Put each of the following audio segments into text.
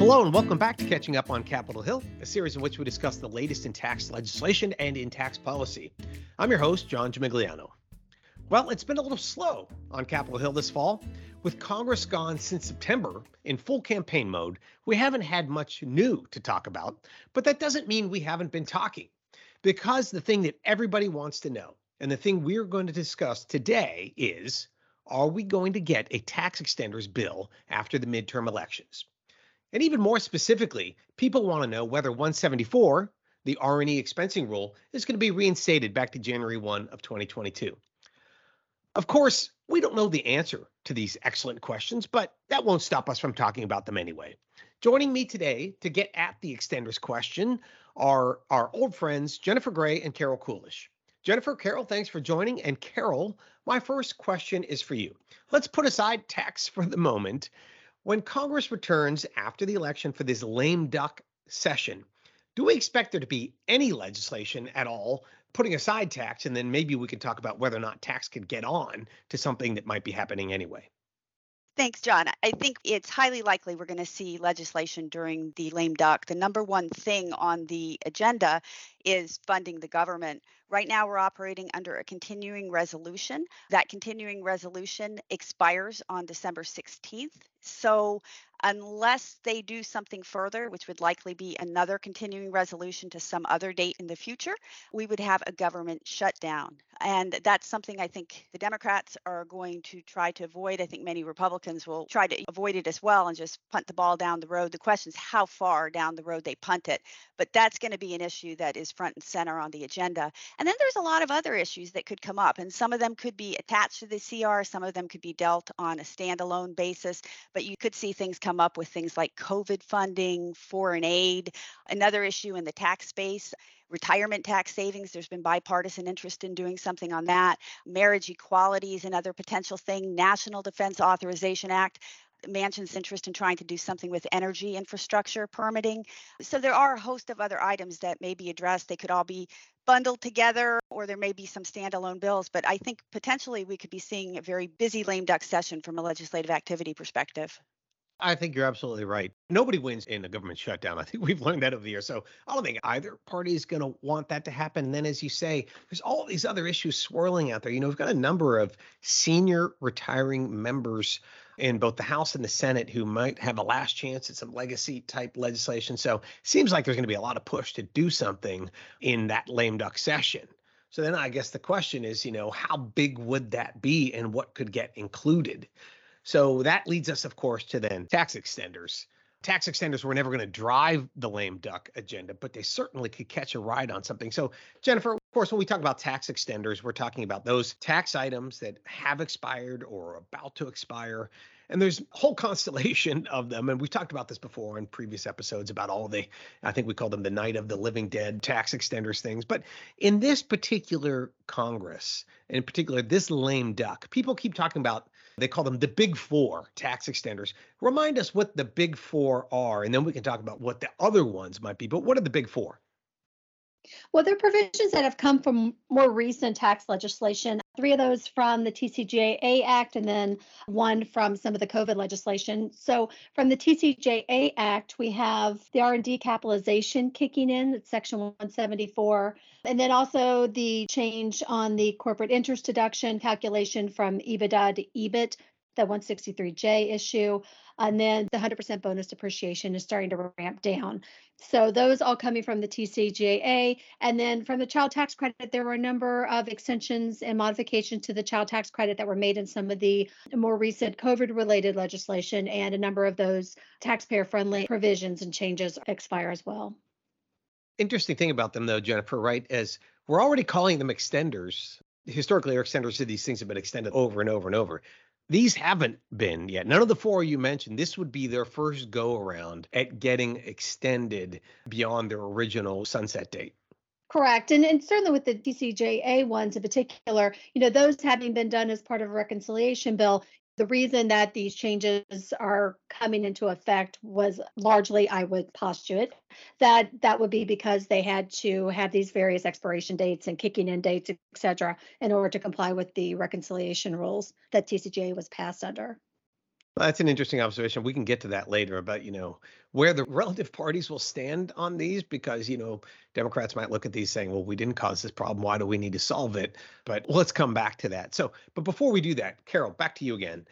Hello, and welcome back to Catching Up on Capitol Hill, a series in which we discuss the latest in tax legislation and in tax policy. I'm your host, John Gimigliano. Well, it's been a little slow on Capitol Hill this fall. With Congress gone since September in full campaign mode, we haven't had much new to talk about, but that doesn't mean we haven't been talking. Because the thing that everybody wants to know, and the thing we're going to discuss today is are we going to get a tax extenders bill after the midterm elections? And even more specifically, people want to know whether 174, the R&E expensing rule, is going to be reinstated back to January 1 of 2022. Of course, we don't know the answer to these excellent questions, but that won't stop us from talking about them anyway. Joining me today to get at the extenders question are our old friends Jennifer Gray and Carol Kulish. Jennifer, Carol, thanks for joining. And Carol, my first question is for you. Let's put aside tax for the moment. When Congress returns after the election for this lame duck session, do we expect there to be any legislation at all putting aside tax? And then maybe we can talk about whether or not tax could get on to something that might be happening anyway. Thanks, John. I think it's highly likely we're going to see legislation during the lame duck. The number one thing on the agenda is funding the government. Right now, we're operating under a continuing resolution. That continuing resolution expires on December 16th. So, unless they do something further, which would likely be another continuing resolution to some other date in the future, we would have a government shutdown. And that's something I think the Democrats are going to try to avoid. I think many Republicans will try to avoid it as well and just punt the ball down the road. The question is how far down the road they punt it. But that's going to be an issue that is front and center on the agenda. And then there's a lot of other issues that could come up, and some of them could be attached to the CR, some of them could be dealt on a standalone basis. But you could see things come up with things like COVID funding, foreign aid, another issue in the tax space retirement tax savings. There's been bipartisan interest in doing something on that. Marriage equality is another potential thing. National Defense Authorization Act. Manchin's interest in trying to do something with energy infrastructure permitting. So there are a host of other items that may be addressed. They could all be bundled together or there may be some standalone bills, but I think potentially we could be seeing a very busy lame duck session from a legislative activity perspective. I think you're absolutely right. Nobody wins in a government shutdown. I think we've learned that over the years. So I don't think either party is going to want that to happen. And then, as you say, there's all these other issues swirling out there. You know, we've got a number of senior retiring members in both the House and the Senate who might have a last chance at some legacy type legislation. So it seems like there's going to be a lot of push to do something in that lame duck session. So then I guess the question is, you know, how big would that be and what could get included? So that leads us, of course, to then tax extenders. Tax extenders were never going to drive the lame duck agenda, but they certainly could catch a ride on something. So, Jennifer, of course, when we talk about tax extenders, we're talking about those tax items that have expired or are about to expire. And there's a whole constellation of them. And we've talked about this before in previous episodes about all the, I think we call them the night of the living dead tax extenders things. But in this particular Congress, in particular, this lame duck, people keep talking about they call them the big four tax extenders. Remind us what the big four are, and then we can talk about what the other ones might be. But what are the big four? Well, there are provisions that have come from more recent tax legislation. Three of those from the TCJA Act, and then one from some of the COVID legislation. So, from the TCJA Act, we have the R&D capitalization kicking in. That's Section 174, and then also the change on the corporate interest deduction calculation from EBITDA to EBIT the 163J issue. And then the 100% bonus depreciation is starting to ramp down. So those all coming from the TCJA. And then from the child tax credit, there were a number of extensions and modifications to the child tax credit that were made in some of the more recent COVID related legislation. And a number of those taxpayer friendly provisions and changes expire as well. Interesting thing about them, though, Jennifer, right? Is we're already calling them extenders. Historically, our extenders to these things have been extended over and over and over. These haven't been yet. None of the four you mentioned, this would be their first go around at getting extended beyond their original sunset date. Correct. And, and certainly with the TCJA ones in particular, you know, those having been done as part of a reconciliation bill, the reason that these changes are coming into effect was largely, I would postulate, that that would be because they had to have these various expiration dates and kicking in dates, et cetera, in order to comply with the reconciliation rules that TCJA was passed under. That's an interesting observation. We can get to that later about, you know, where the relative parties will stand on these because, you know, Democrats might look at these saying, well, we didn't cause this problem. Why do we need to solve it? But let's come back to that. So, but before we do that, Carol, back to you again.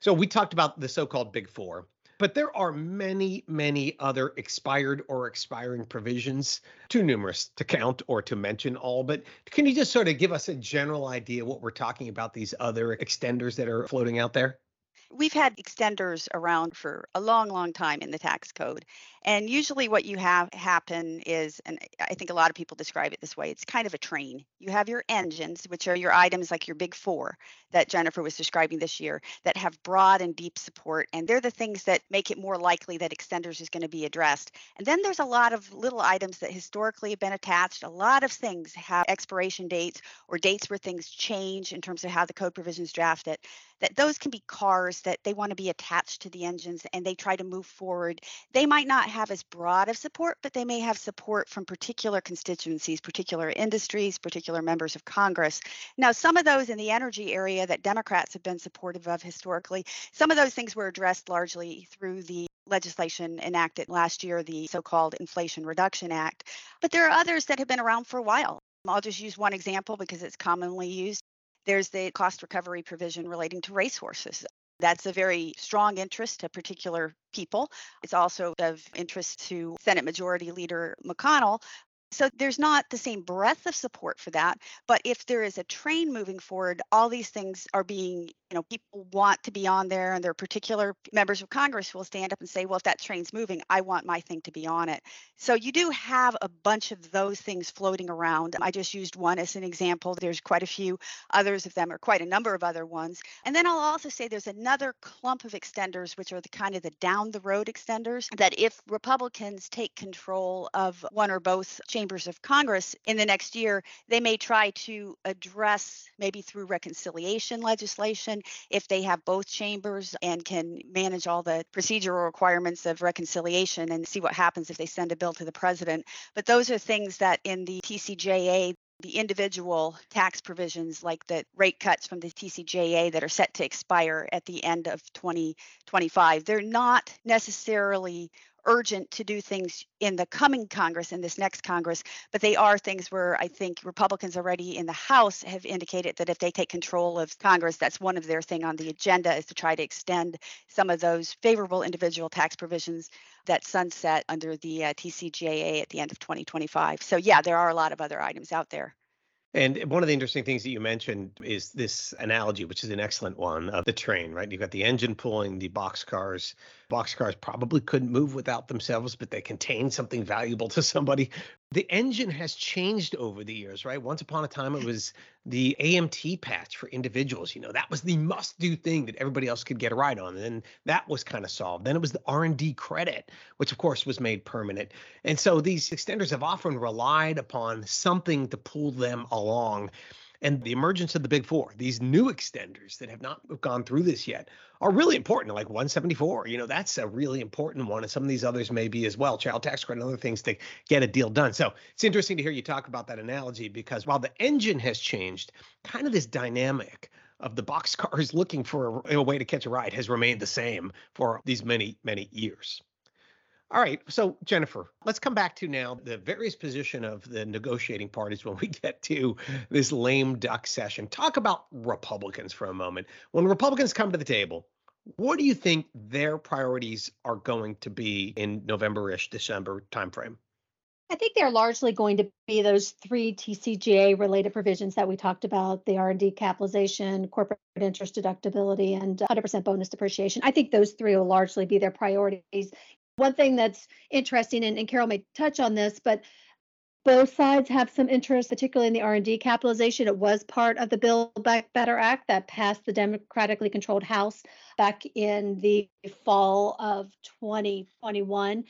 So we talked about the so called Big Four. But there are many, many other expired or expiring provisions, too numerous to count or to mention all. But can you just sort of give us a general idea what we're talking about, these other extenders that are floating out there? We've had extenders around for a long, long time in the tax code. And usually, what you have happen is, and I think a lot of people describe it this way it's kind of a train. You have your engines, which are your items like your big four that Jennifer was describing this year, that have broad and deep support. And they're the things that make it more likely that extenders is going to be addressed. And then there's a lot of little items that historically have been attached. A lot of things have expiration dates or dates where things change in terms of how the code provisions draft it that those can be cars that they want to be attached to the engines and they try to move forward. They might not have as broad of support, but they may have support from particular constituencies, particular industries, particular members of Congress. Now, some of those in the energy area that Democrats have been supportive of historically, some of those things were addressed largely through the legislation enacted last year, the so called Inflation Reduction Act. But there are others that have been around for a while. I'll just use one example because it's commonly used. There's the cost recovery provision relating to racehorses. That's a very strong interest to particular people. It's also of interest to Senate Majority Leader McConnell, so there's not the same breadth of support for that. But if there is a train moving forward, all these things are being, you know, people want to be on there and their particular members of Congress will stand up and say, well, if that train's moving, I want my thing to be on it. So you do have a bunch of those things floating around. I just used one as an example. There's quite a few others of them, or quite a number of other ones. And then I'll also say there's another clump of extenders, which are the kind of the down the road extenders that if Republicans take control of one or both chambers of Congress in the next year, they may try to address maybe through reconciliation legislation if they have both chambers and can manage all the procedural requirements of reconciliation and see what happens if they send a bill to the president. But those are things that in the TCJA, the individual tax provisions like the rate cuts from the TCJA that are set to expire at the end of 2025, they're not necessarily urgent to do things in the coming Congress, in this next Congress, but they are things where I think Republicans already in the House have indicated that if they take control of Congress, that's one of their thing on the agenda is to try to extend some of those favorable individual tax provisions that sunset under the uh, TCJA at the end of 2025. So yeah, there are a lot of other items out there. And one of the interesting things that you mentioned is this analogy, which is an excellent one of the train, right? You've got the engine pulling the boxcars. Boxcars probably couldn't move without themselves, but they contain something valuable to somebody. The engine has changed over the years, right? Once upon a time, it was the AMT patch for individuals. You know, that was the must-do thing that everybody else could get a ride on. And then that was kind of solved. Then it was the R&D credit, which of course was made permanent. And so these extenders have often relied upon something to pull them along. And the emergence of the big four, these new extenders that have not gone through this yet, are really important. Like 174, you know, that's a really important one. And some of these others may be as well, child tax credit and other things to get a deal done. So it's interesting to hear you talk about that analogy because while the engine has changed, kind of this dynamic of the box cars looking for a, a way to catch a ride has remained the same for these many, many years. All right. So, Jennifer, let's come back to now the various position of the negotiating parties when we get to this lame duck session. Talk about Republicans for a moment. When Republicans come to the table, what do you think their priorities are going to be in November-ish, December timeframe? I think they're largely going to be those three TCJA related provisions that we talked about, the R&D capitalization, corporate interest deductibility, and 100% bonus depreciation. I think those three will largely be their priorities. One thing that's interesting, and, and Carol may touch on this, but both sides have some interest, particularly in the R&D capitalization. It was part of the Build Back Better Act that passed the democratically controlled House back in the fall of 2021.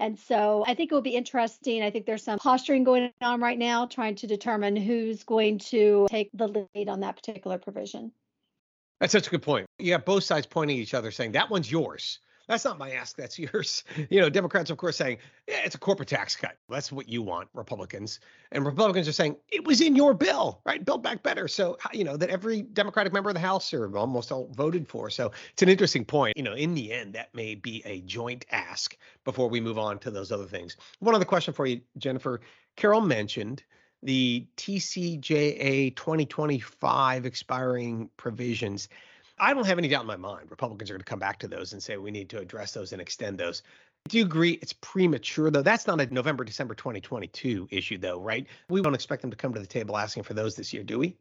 And so I think it will be interesting. I think there's some posturing going on right now, trying to determine who's going to take the lead on that particular provision. That's such a good point. You have both sides pointing at each other saying, that one's yours that's not my ask, that's yours. You know, Democrats, of course, saying, yeah, it's a corporate tax cut. That's what you want, Republicans. And Republicans are saying, it was in your bill, right? Build back better. So, you know, that every Democratic member of the House or almost all voted for. So it's an interesting point. You know, in the end, that may be a joint ask before we move on to those other things. One other question for you, Jennifer. Carol mentioned the TCJA 2025 expiring provisions. I don't have any doubt in my mind Republicans are going to come back to those and say we need to address those and extend those. Do you agree it's premature though? That's not a November December 2022 issue though, right? We don't expect them to come to the table asking for those this year, do we?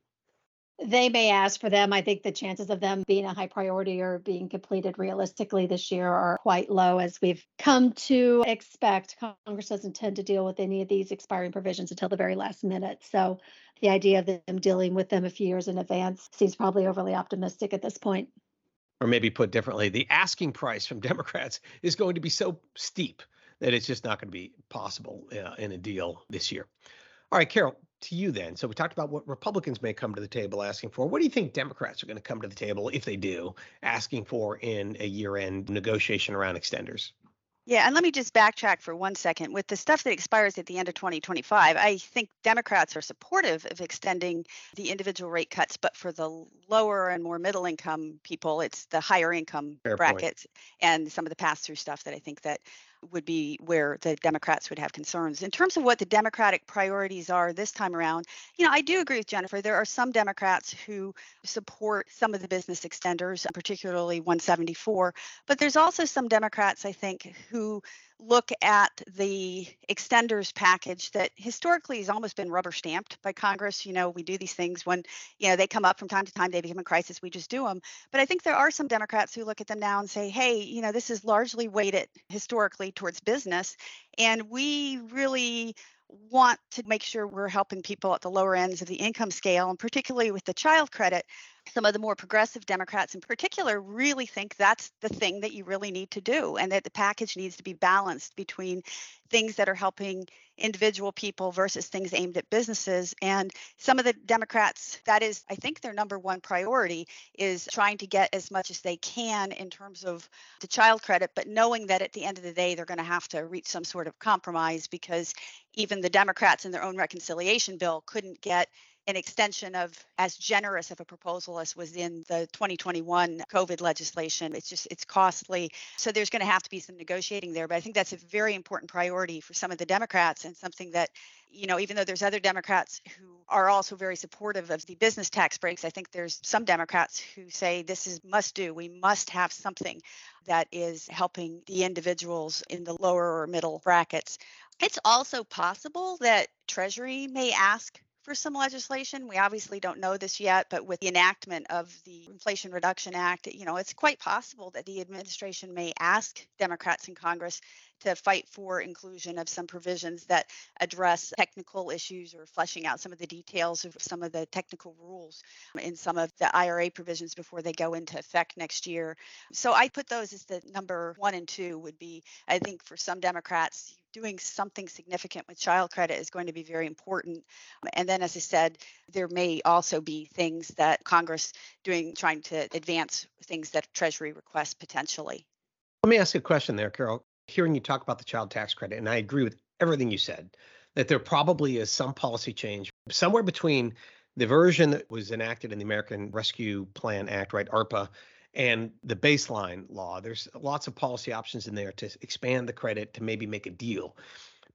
They may ask for them. I think the chances of them being a high priority or being completed realistically this year are quite low, as we've come to expect. Congress doesn't tend to deal with any of these expiring provisions until the very last minute. So the idea of them dealing with them a few years in advance seems probably overly optimistic at this point. Or maybe put differently, the asking price from Democrats is going to be so steep that it's just not going to be possible uh, in a deal this year. All right, Carol, to you then. So we talked about what Republicans may come to the table asking for. What do you think Democrats are going to come to the table if they do asking for in a year-end negotiation around extenders? Yeah, and let me just backtrack for one second. With the stuff that expires at the end of 2025, I think Democrats are supportive of extending the individual rate cuts, but for the lower and more middle income people, it's the higher income Fair brackets point. and some of the pass through stuff that I think that would be where the Democrats would have concerns. In terms of what the Democratic priorities are this time around, you know, I do agree with Jennifer. There are some Democrats who support some of the business extenders, particularly 174, but there's also some Democrats, I think, who look at the extenders package that historically has almost been rubber stamped by Congress. You know, we do these things when, you know, they come up from time to time, they become a crisis, we just do them. But I think there are some Democrats who look at them now and say, hey, you know, this is largely weighted historically towards business. And we really want to make sure we're helping people at the lower ends of the income scale, and particularly with the child credit, some of the more progressive Democrats in particular really think that's the thing that you really need to do, and that the package needs to be balanced between things that are helping individual people versus things aimed at businesses. And some of the Democrats, that is, I think, their number one priority is trying to get as much as they can in terms of the child credit, but knowing that at the end of the day, they're going to have to reach some sort of compromise because even the Democrats in their own reconciliation bill couldn't get an extension of as generous of a proposal as was in the 2021 COVID legislation. It's just it's costly. So there's going to have to be some negotiating there. But I think that's a very important priority for some of the Democrats and something that, you know, even though there's other Democrats who are also very supportive of the business tax breaks, I think there's some Democrats who say this is must do. We must have something that is helping the individuals in the lower or middle brackets. It's also possible that Treasury may ask for some legislation. We obviously don't know this yet, but with the enactment of the Inflation Reduction Act, you know, it's quite possible that the administration may ask Democrats in Congress to fight for inclusion of some provisions that address technical issues or fleshing out some of the details of some of the technical rules in some of the IRA provisions before they go into effect next year. So I put those as the number one and two would be, I think, for some Democrats, doing something significant with child credit is going to be very important. And then, as I said, there may also be things that Congress doing, trying to advance things that Treasury requests potentially. Let me ask you a question there, Carol. Hearing you talk about the child tax credit, and I agree with everything you said, that there probably is some policy change somewhere between the version that was enacted in the American Rescue Plan Act, right, ARPA, and the baseline law. There's lots of policy options in there to expand the credit to maybe make a deal.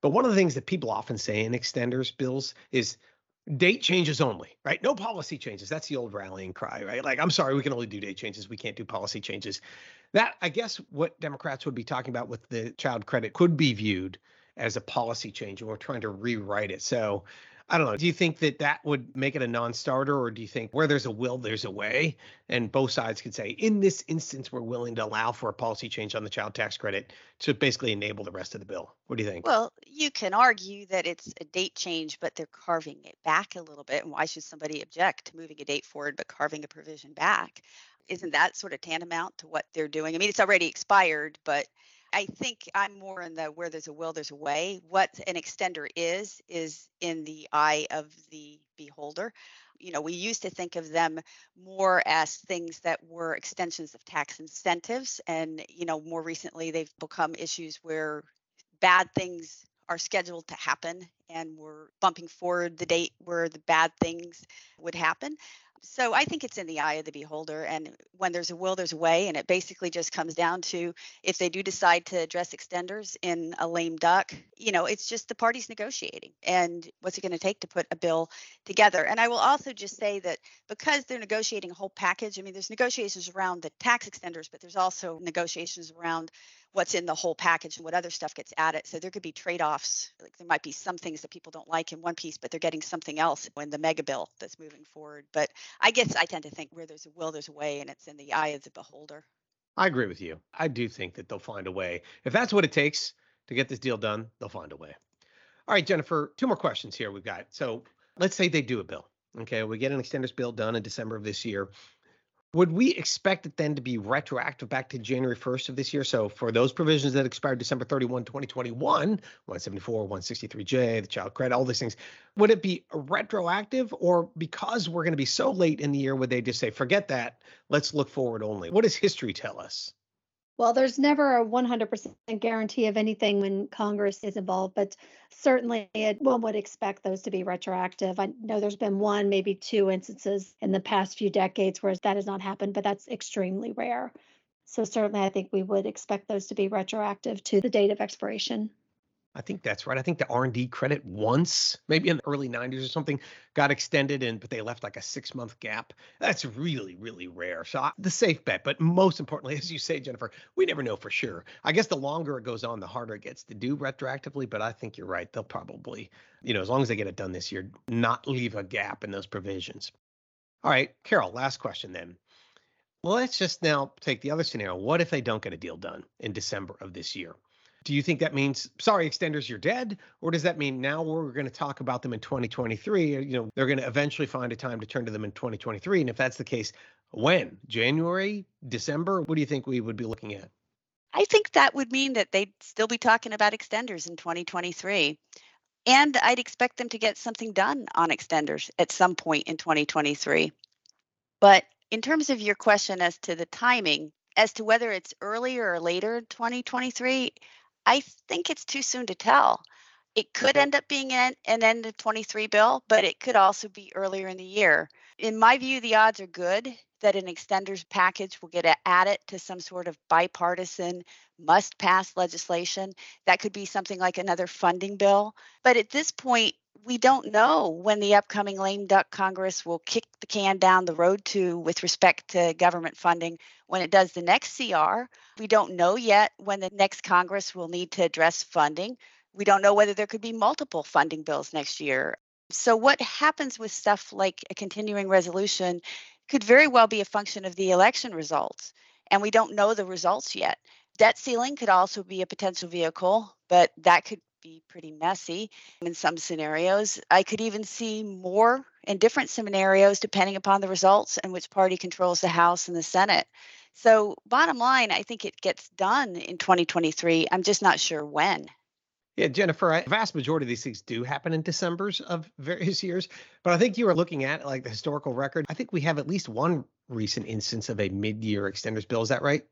But one of the things that people often say in extenders bills is date changes only, right? No policy changes. That's the old rallying cry, right? Like, I'm sorry, we can only do date changes. We can't do policy changes. That, I guess, what Democrats would be talking about with the child credit could be viewed as a policy change, and we're trying to rewrite it. So I don't know. Do you think that that would make it a non-starter, or do you think where there's a will, there's a way, and both sides could say, in this instance, we're willing to allow for a policy change on the child tax credit to basically enable the rest of the bill? What do you think? Well, you can argue that it's a date change, but they're carving it back a little bit, and why should somebody object to moving a date forward but carving a provision back? Isn't that sort of tantamount to what they're doing? I mean, it's already expired, but I think I'm more in the where there's a will, there's a way. What an extender is, is in the eye of the beholder. You know, we used to think of them more as things that were extensions of tax incentives. And, you know, more recently, they've become issues where bad things are scheduled to happen and we're bumping forward the date where the bad things would happen so I think it's in the eye of the beholder. And when there's a will, there's a way. And it basically just comes down to if they do decide to address extenders in a lame duck, you know, it's just the parties negotiating. And what's it going to take to put a bill together? And I will also just say that because they're negotiating a whole package, I mean, there's negotiations around the tax extenders, but there's also negotiations around what's in the whole package and what other stuff gets added. So there could be trade-offs. Like there might be some things that people don't like in one piece, but they're getting something else in the mega bill that's moving forward. But I guess I tend to think where there's a will, there's a way, and it's in the eye of the beholder. I agree with you. I do think that they'll find a way. If that's what it takes to get this deal done, they'll find a way. All right, Jennifer, two more questions here we've got. So let's say they do a bill. Okay, we get an extenders bill done in December of this year. Would we expect it then to be retroactive back to January 1st of this year? So for those provisions that expired December 31, 2021, 174, 163J, the child credit, all these things, would it be retroactive or because we're going to be so late in the year, would they just say, forget that, let's look forward only? What does history tell us? Well, there's never a 100% guarantee of anything when Congress is involved, but certainly it, one would expect those to be retroactive. I know there's been one, maybe two instances in the past few decades where that has not happened, but that's extremely rare. So certainly I think we would expect those to be retroactive to the date of expiration. I think that's right. I think the R&D credit once, maybe in the early 90s or something, got extended and but they left like a 6-month gap. That's really really rare. So I, the safe bet, but most importantly as you say Jennifer, we never know for sure. I guess the longer it goes on, the harder it gets to do retroactively, but I think you're right. They'll probably, you know, as long as they get it done this year, not leave a gap in those provisions. All right, Carol, last question then. Well, let's just now take the other scenario. What if they don't get a deal done in December of this year? Do you think that means sorry extenders you're dead or does that mean now we're going to talk about them in 2023 you know they're going to eventually find a time to turn to them in 2023 and if that's the case when? January? December? What do you think we would be looking at? I think that would mean that they'd still be talking about extenders in 2023 and I'd expect them to get something done on extenders at some point in 2023 but in terms of your question as to the timing as to whether it's earlier or later in 2023 I think it's too soon to tell. It could end up being an, an end of 23 bill, but it could also be earlier in the year. In my view, the odds are good that an extenders package will get added to some sort of bipartisan must pass legislation. That could be something like another funding bill. But at this point, we don't know when the upcoming lame duck Congress will kick the can down the road to with respect to government funding when it does the next CR. We don't know yet when the next Congress will need to address funding. We don't know whether there could be multiple funding bills next year. So, what happens with stuff like a continuing resolution could very well be a function of the election results. And we don't know the results yet. Debt ceiling could also be a potential vehicle, but that could be pretty messy in some scenarios. I could even see more in different scenarios depending upon the results and which party controls the House and the Senate. So, bottom line, I think it gets done in 2023. I'm just not sure when. Yeah, Jennifer, a vast majority of these things do happen in December's of various years, but I think you are looking at like the historical record. I think we have at least one recent instance of a mid-year extenders bill. Is that right?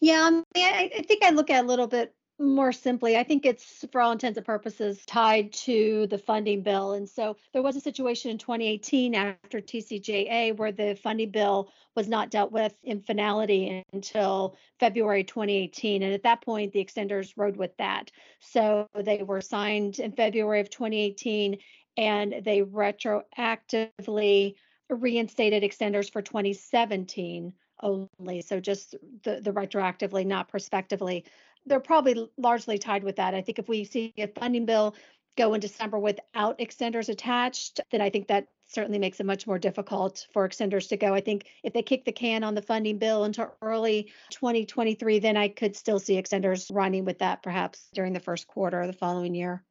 Yeah, I, mean, I, I think I look at a little bit more simply, I think it's for all intents and purposes tied to the funding bill. And so there was a situation in 2018 after TCJA where the funding bill was not dealt with in finality until February 2018. And at that point, the extenders rode with that. So they were signed in February of 2018 and they retroactively reinstated extenders for 2017 only. So just the, the retroactively, not prospectively they're probably largely tied with that. I think if we see a funding bill go in December without extenders attached, then I think that certainly makes it much more difficult for extenders to go. I think if they kick the can on the funding bill into early 2023, then I could still see extenders running with that perhaps during the first quarter of the following year.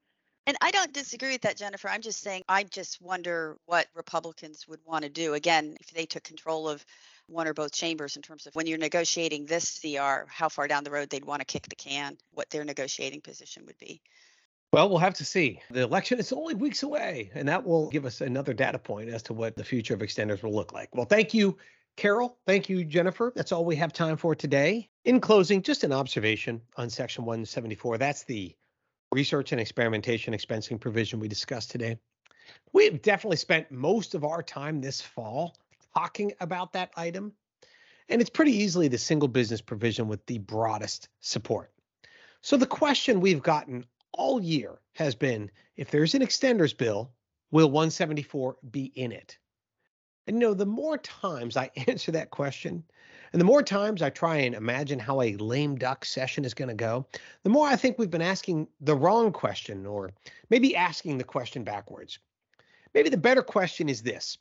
And I don't disagree with that, Jennifer. I'm just saying, I just wonder what Republicans would want to do. Again, if they took control of one or both chambers in terms of when you're negotiating this CR, how far down the road they'd want to kick the can, what their negotiating position would be. Well, we'll have to see. The election is only weeks away, and that will give us another data point as to what the future of extenders will look like. Well, thank you, Carol. Thank you, Jennifer. That's all we have time for today. In closing, just an observation on Section 174. That's the research and experimentation expensing provision we discussed today. We've definitely spent most of our time this fall talking about that item, and it's pretty easily the single business provision with the broadest support. So the question we've gotten all year has been if there's an extenders bill, will 174 be in it? And you know, the more times I answer that question, and the more times I try and imagine how a lame duck session is going to go, the more I think we've been asking the wrong question or maybe asking the question backwards. Maybe the better question is this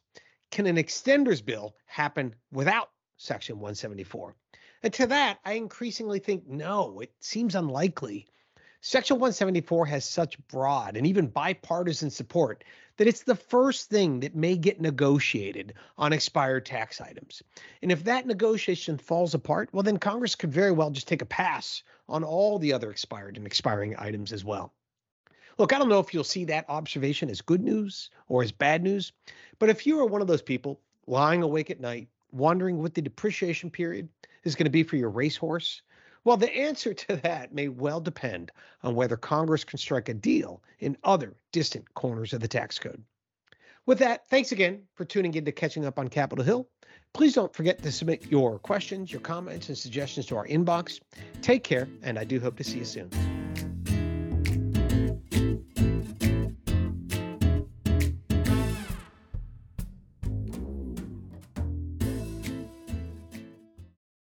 Can an extenders bill happen without Section 174? And to that, I increasingly think no, it seems unlikely. Section 174 has such broad and even bipartisan support that it's the first thing that may get negotiated on expired tax items. And if that negotiation falls apart, well, then Congress could very well just take a pass on all the other expired and expiring items as well. Look, I don't know if you'll see that observation as good news or as bad news, but if you are one of those people lying awake at night, wondering what the depreciation period is going to be for your racehorse, well, the answer to that may well depend on whether Congress can strike a deal in other distant corners of the tax code. With that, thanks again for tuning in to Catching Up on Capitol Hill. Please don't forget to submit your questions, your comments, and suggestions to our inbox. Take care, and I do hope to see you soon.